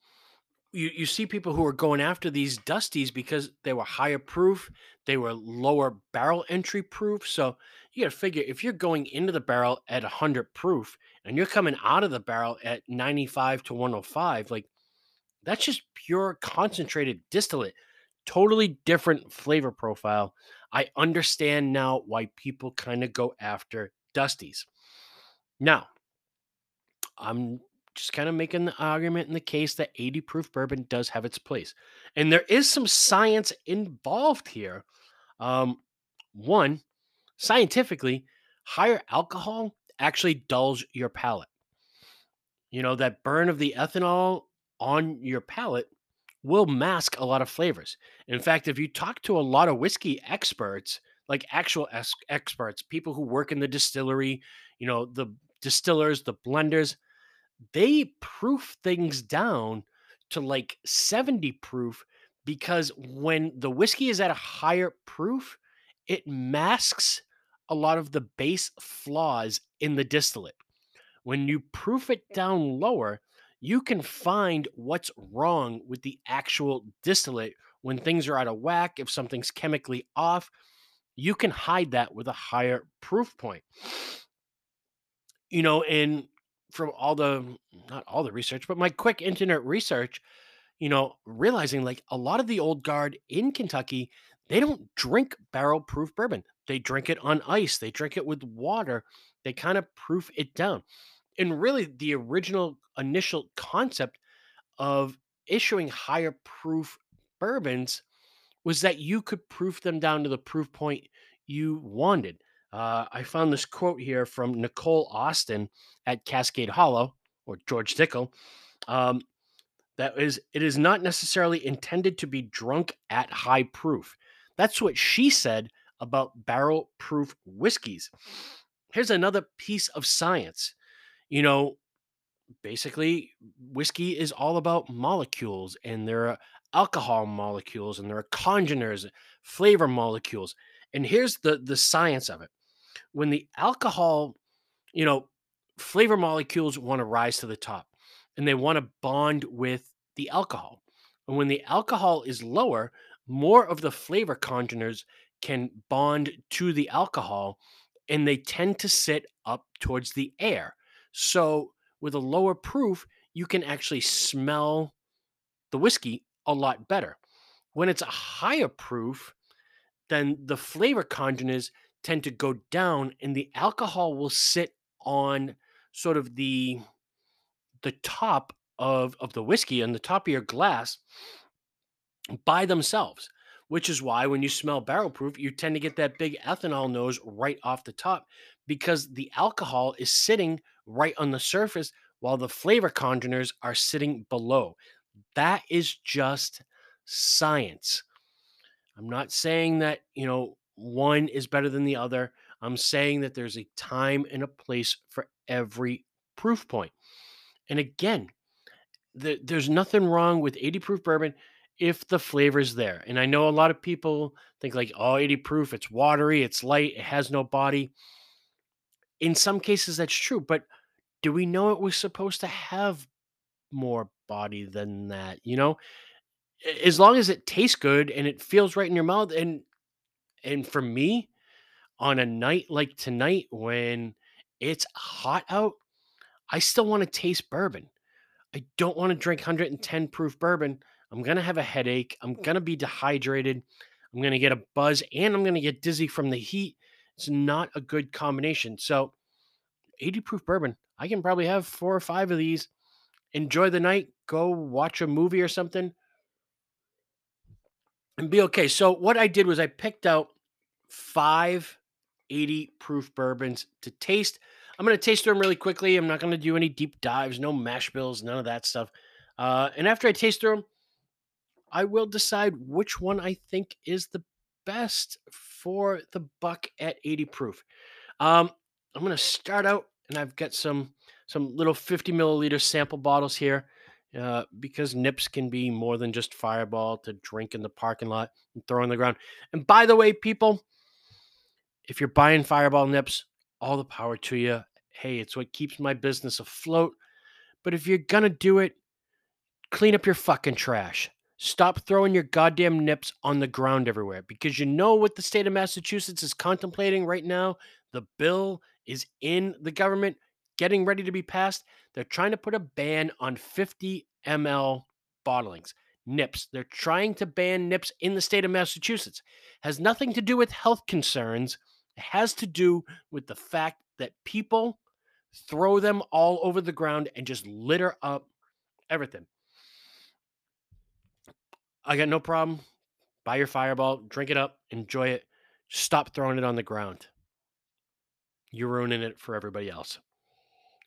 you, you see people who are going after these dusties because they were higher proof, they were lower barrel entry proof. So you got to figure if you're going into the barrel at 100 proof and you're coming out of the barrel at 95 to 105, like that's just pure concentrated distillate. Totally different flavor profile. I understand now why people kind of go after dusties. Now, I'm just kind of making the argument in the case that 80 proof bourbon does have its place. And there is some science involved here. Um, one, scientifically, higher alcohol actually dulls your palate. You know, that burn of the ethanol on your palate will mask a lot of flavors. In fact, if you talk to a lot of whiskey experts, like actual experts, people who work in the distillery, you know, the distillers, the blenders, they proof things down to like 70 proof because when the whiskey is at a higher proof, it masks a lot of the base flaws in the distillate. When you proof it down lower, you can find what's wrong with the actual distillate when things are out of whack, if something's chemically off. You can hide that with a higher proof point. You know, and from all the mm, not all the research, but my quick internet research, you know, realizing like a lot of the old guard in Kentucky, they don't drink barrel proof bourbon. They drink it on ice, they drink it with water, they kind of proof it down. And really, the original initial concept of issuing higher proof bourbons was that you could proof them down to the proof point you wanted. Uh, I found this quote here from Nicole Austin at Cascade Hollow or George Dickel. Um, that is, it is not necessarily intended to be drunk at high proof. That's what she said about barrel proof whiskeys. Here's another piece of science. You know, basically, whiskey is all about molecules, and there are alcohol molecules, and there are congeners, flavor molecules. And here's the the science of it. When the alcohol, you know, flavor molecules want to rise to the top and they want to bond with the alcohol. And when the alcohol is lower, more of the flavor congeners can bond to the alcohol and they tend to sit up towards the air. So, with a lower proof, you can actually smell the whiskey a lot better. When it's a higher proof, then the flavor congeners tend to go down and the alcohol will sit on sort of the the top of of the whiskey on the top of your glass by themselves which is why when you smell barrel proof you tend to get that big ethanol nose right off the top because the alcohol is sitting right on the surface while the flavor congeners are sitting below. That is just science. I'm not saying that you know one is better than the other i'm saying that there's a time and a place for every proof point. and again the, there's nothing wrong with 80 proof bourbon if the flavor's there. And I know a lot of people think like, oh, 80 proof, it's watery, it's light, it has no body. In some cases, that's true, but do we know it was supposed to have more body than that? You know, as long as it tastes good and it feels right in your mouth, and and for me, on a night like tonight when it's hot out, I still want to taste bourbon. I don't want to drink 110 proof bourbon. I'm going to have a headache. I'm going to be dehydrated. I'm going to get a buzz and I'm going to get dizzy from the heat. It's not a good combination. So, 80 proof bourbon, I can probably have four or five of these. Enjoy the night, go watch a movie or something, and be okay. So, what I did was I picked out five 80 proof bourbons to taste. I'm going to taste them really quickly. I'm not going to do any deep dives, no mash bills, none of that stuff. Uh, and after I taste them, I will decide which one I think is the best for the buck at 80 proof. Um, I'm going to start out, and I've got some some little 50 milliliter sample bottles here. Uh, because nips can be more than just fireball to drink in the parking lot and throw on the ground. And by the way, people, if you're buying fireball nips, all the power to you. Hey, it's what keeps my business afloat. But if you're going to do it, clean up your fucking trash. Stop throwing your goddamn nips on the ground everywhere because you know what the state of Massachusetts is contemplating right now? The bill is in the government getting ready to be passed. They're trying to put a ban on 50 ml bottlings, nips. They're trying to ban nips in the state of Massachusetts. Has nothing to do with health concerns. It has to do with the fact that people throw them all over the ground and just litter up everything. I got no problem. Buy your fireball, drink it up, enjoy it. Stop throwing it on the ground. You're ruining it for everybody else.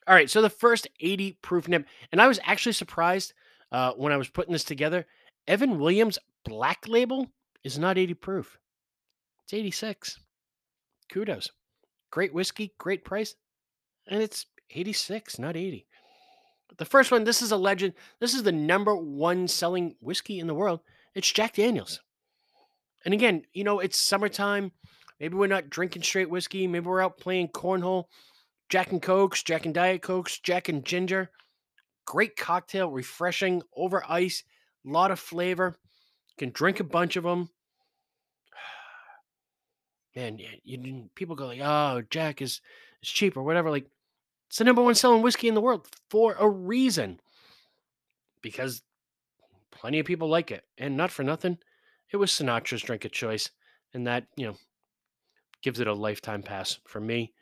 All right, so the first 80 proof nip, and I was actually surprised uh, when I was putting this together. Evan Williams Black Label is not 80 proof, it's 86. Kudos. Great whiskey, great price, and it's 86, not 80. The first one, this is a legend. This is the number one selling whiskey in the world. It's Jack Daniels. And again, you know, it's summertime. Maybe we're not drinking straight whiskey. Maybe we're out playing cornhole. Jack and Cokes, Jack and Diet Cokes, Jack and Ginger. Great cocktail, refreshing, over ice, a lot of flavor. can drink a bunch of them. [SIGHS] Man, you, you, people go like, "Oh, Jack is is cheap or whatever." Like, it's the number one selling whiskey in the world for a reason. Because plenty of people like it. And not for nothing, it was Sinatra's drink of choice. And that, you know, gives it a lifetime pass for me.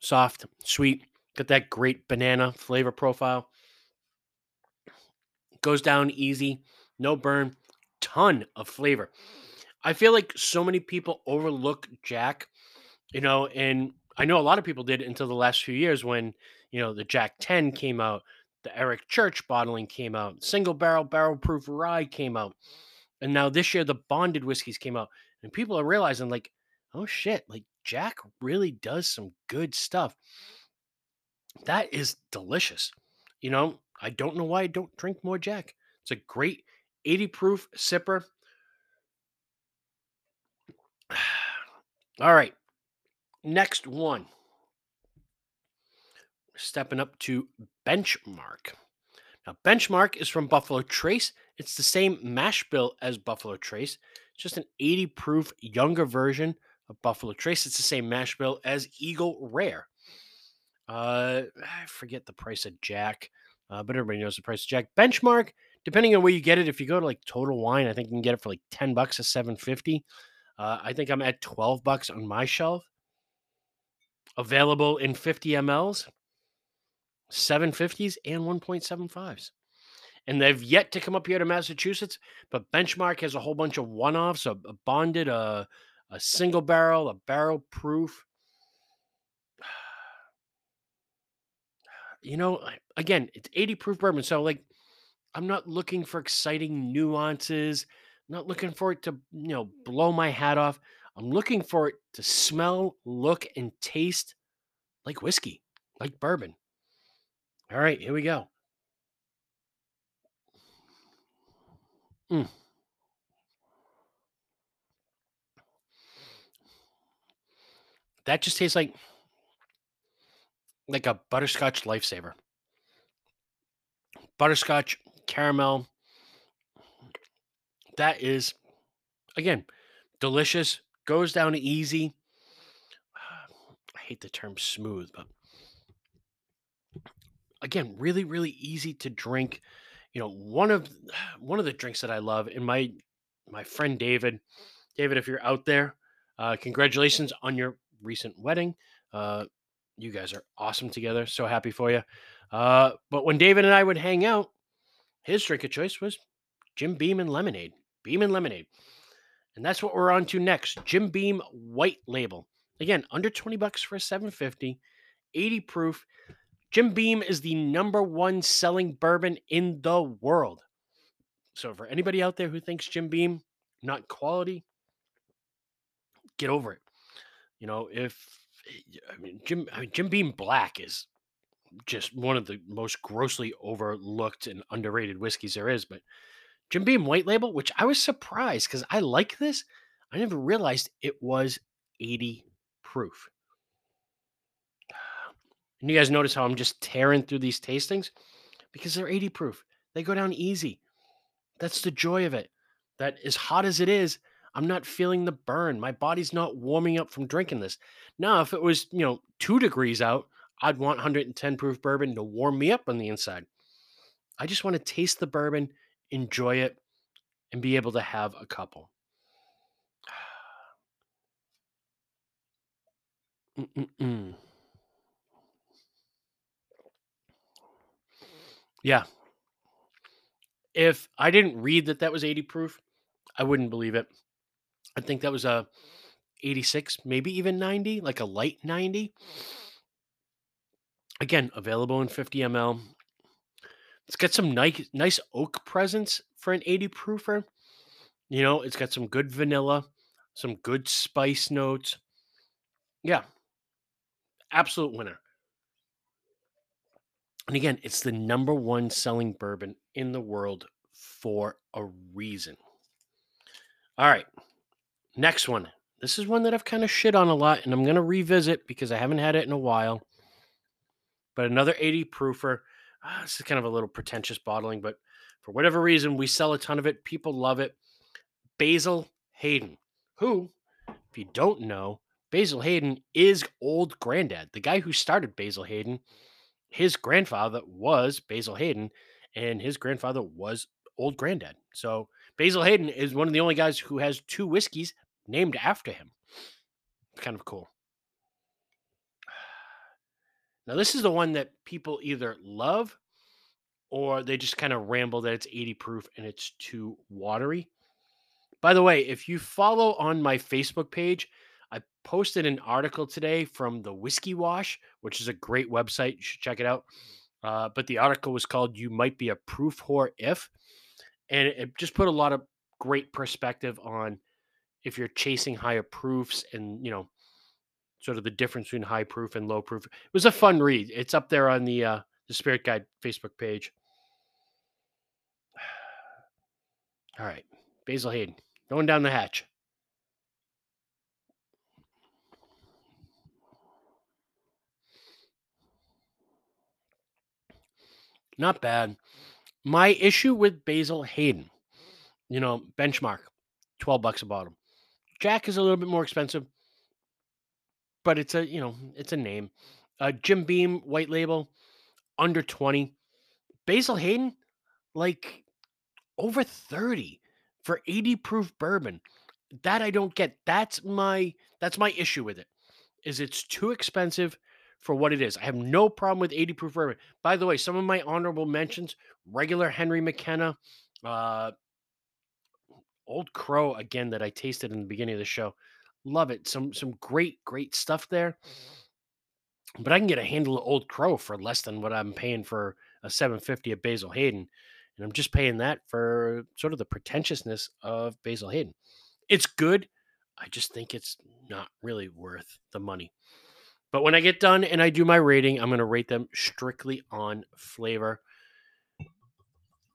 Soft, sweet, got that great banana flavor profile. Goes down easy, no burn, ton of flavor. I feel like so many people overlook Jack, you know, and I know a lot of people did until the last few years when, you know, the Jack 10 came out, the Eric Church bottling came out, single barrel barrel proof rye came out. And now this year the bonded whiskeys came out. And people are realizing like, oh shit, like Jack really does some good stuff. That is delicious. You know, I don't know why I don't drink more Jack. It's a great 80 proof sipper. [SIGHS] All right. Next one. Stepping up to Benchmark. Now, Benchmark is from Buffalo Trace. It's the same mash bill as Buffalo Trace, it's just an 80 proof younger version of Buffalo Trace. It's the same mash bill as Eagle Rare. Uh, I forget the price of Jack, uh, but everybody knows the price of Jack. Benchmark, depending on where you get it, if you go to like Total Wine, I think you can get it for like 10 bucks a 750. Uh, I think I'm at 12 bucks on my shelf. Available in 50 mLs, 750s, and 1.75s. And they've yet to come up here to Massachusetts, but Benchmark has a whole bunch of one offs a, a bonded, a, a single barrel, a barrel proof. [SIGHS] You know, again, it's 80 proof bourbon. So, like, I'm not looking for exciting nuances, not looking for it to, you know, blow my hat off. I'm looking for it to smell, look, and taste like whiskey, like bourbon. All right, here we go. Mm. That just tastes like like a butterscotch lifesaver. Butterscotch, caramel. That is, again, delicious. Goes down easy. [SIGHS] I hate the term smooth, but again, really, really easy to drink. You know, one of [SIGHS] one of the drinks that I love, and my my friend David, David, if you're out there, uh, congratulations on your recent wedding. Uh, you guys are awesome together. So happy for you. Uh, but when David and I would hang out, his drink of choice was Jim Beam and lemonade. Beam and lemonade. And that's what we're on to next. Jim Beam White Label. Again, under 20 bucks for a 750, 80 proof. Jim Beam is the number one selling bourbon in the world. So for anybody out there who thinks Jim Beam not quality, get over it. You know, if eh, I mean Jim I mean Jim Beam Black is just one of the most grossly overlooked and underrated whiskeys there is, but Jim Beam White Label, which I was surprised because I like this. I never realized it was 80 proof. And you guys notice how I'm just tearing through these tastings because they're 80 proof. They go down easy. That's the joy of it. That as hot as it is, I'm not feeling the burn. My body's not warming up from drinking this. Now, if it was, you know, two degrees out, I'd want 110 proof bourbon to warm me up on the inside. I just want to taste the bourbon, enjoy it, and be able to have a couple. [SIGHS] Mm-mm-mm. Yeah. If I didn't read that that was 80 proof, I wouldn't believe it. I think that was a 86, maybe even 90, like a light 90. Again, available in 50 ml. It's got some nice nice oak presence for an 80 proofer. You know, it's got some good vanilla, some good spice notes. Yeah. Absolute winner. And again, it's the number one selling bourbon in the world for a reason. All right. Next one. This is one that I've kind of shit on a lot, and I'm going to revisit because I haven't had it in a while. But another 80 proofer. Uh, this is kind of a little pretentious bottling, but for whatever reason, we sell a ton of it. People love it. Basil Hayden, who, if you don't know, Basil Hayden is old granddad. The guy who started Basil Hayden, his grandfather was Basil Hayden, and his grandfather was old granddad. So Basil Hayden is one of the only guys who has two whiskeys named after him. It's kind of cool. [SIGHS] Now, this is the one that people either love or they just kind of ramble that it's 80 proof and it's too watery. By the way, if you follow on my Facebook page, I posted an article today from the Whiskey Wash, which is a great website. You should check it out. Uh, but the article was called You Might Be a Proof Whore If. And it just put a lot of great perspective on if you're chasing higher proofs and, you know, sort of the difference between high proof and low proof. It was a fun read. It's up there on the uh, the Spirit Guide Facebook page. [SIGHS] All right, Basil Hayden going down the hatch. Not bad. My issue with Basil Hayden, you know, benchmark, 12 bucks a bottle. Jack is a little bit more expensive, but it's a, you know, it's a name. Uh, Jim Beam, white label, under 20. Basil Hayden, like over 30 for 80 proof bourbon. That I don't get. That's my that's my issue with it. Is it's too expensive for what it is. I have no problem with 80 proof bourbon. By the way, some of my honorable mentions, regular Henry McKenna, uh Old Crow again that I tasted in the beginning of the show. Love it. Some some great great stuff there. But I can get a handle of Old Crow for less than what I'm paying for a 750 at Basil Hayden. And I'm just paying that for sort of the pretentiousness of Basil Hayden. It's good. I just think it's not really worth the money. But when I get done and I do my rating, I'm going to rate them strictly on flavor.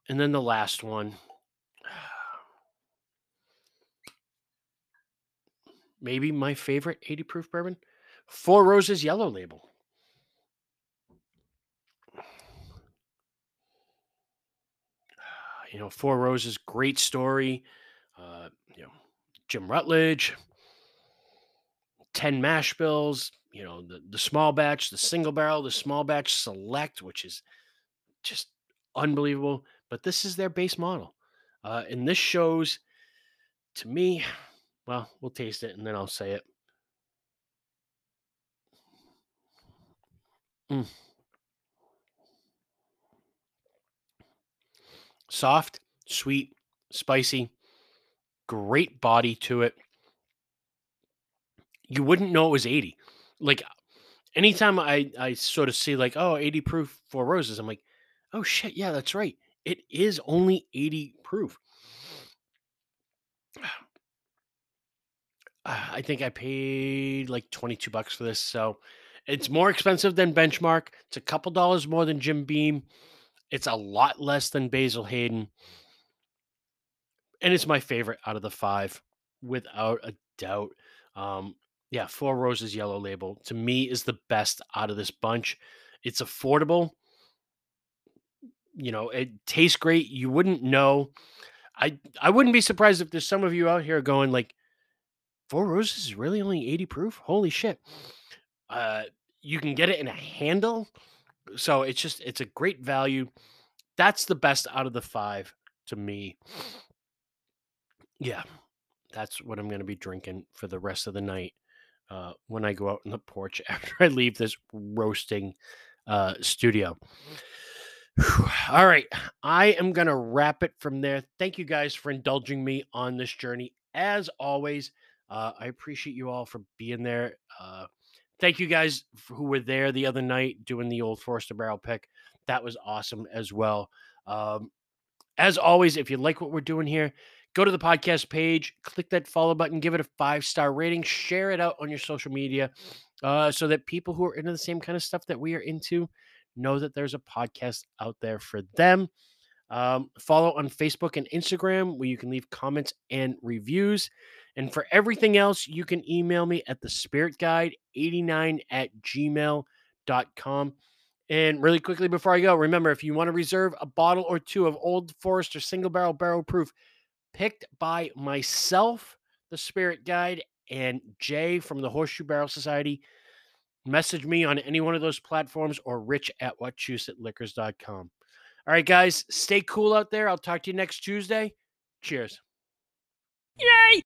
And then the last one. [SIGHS] Maybe my favorite 80 proof bourbon, Four Roses Yellow Label. [SIGHS] You know, Four Roses, great story. Uh, you know, Jim Rutledge, 10 mash bills, you know, the, the small batch, the single barrel, the small batch select, which is just unbelievable. But this is their base model. Uh, and this shows to me, well, we'll taste it and then I'll say it. Mm. Soft, sweet, spicy, great body to it. You wouldn't know it was 80. Like anytime I I sort of see like, oh, 80 proof Four Roses, I'm like, oh shit, yeah, that's right. It is only 80 proof. [SIGHS] I think I paid like 22 bucks for this. So it's more expensive than Benchmark. It's a couple dollars more than Jim Beam. It's a lot less than Basil Hayden. And it's my favorite out of the five, without a doubt. Um, yeah, Four Roses Yellow Label to me is the best out of this bunch. It's affordable. You know, it tastes great. You wouldn't know. I I wouldn't be surprised if there's some of you out here going like, Four Roses is really only 80 proof. Holy shit. Uh, you can get it in a handle. So it's just, it's a great value. That's the best out of the five to me. Yeah, that's what I'm going to be drinking for the rest of the night uh, when I go out on the porch [LAUGHS] after I leave this roasting uh, studio. [SIGHS] All right. I am going to wrap it from there. Thank you guys for indulging me on this journey. As always, uh, I appreciate you all for being there. Uh, thank you guys who were there the other night doing the old Forester barrel pick. That was awesome as well. Um, as always, if you like what we're doing here, go to the podcast page, click that follow button, give it a five star rating, share it out on your social media uh, so that people who are into the same kind of stuff that we are into know that there's a podcast out there for them. Um, follow on Facebook and Instagram where you can leave comments and reviews. And for everything else, you can email me at the spirit guide 89 at gmail.com. And really quickly before I go, remember if you want to reserve a bottle or two of Old Forester single barrel barrel proof picked by myself, the spirit guide, and Jay from the Horseshoe Barrel Society, message me on any one of those platforms or rich at wachusett.liquors.com. All right, guys, stay cool out there. I'll talk to you next Tuesday. Cheers. Yay!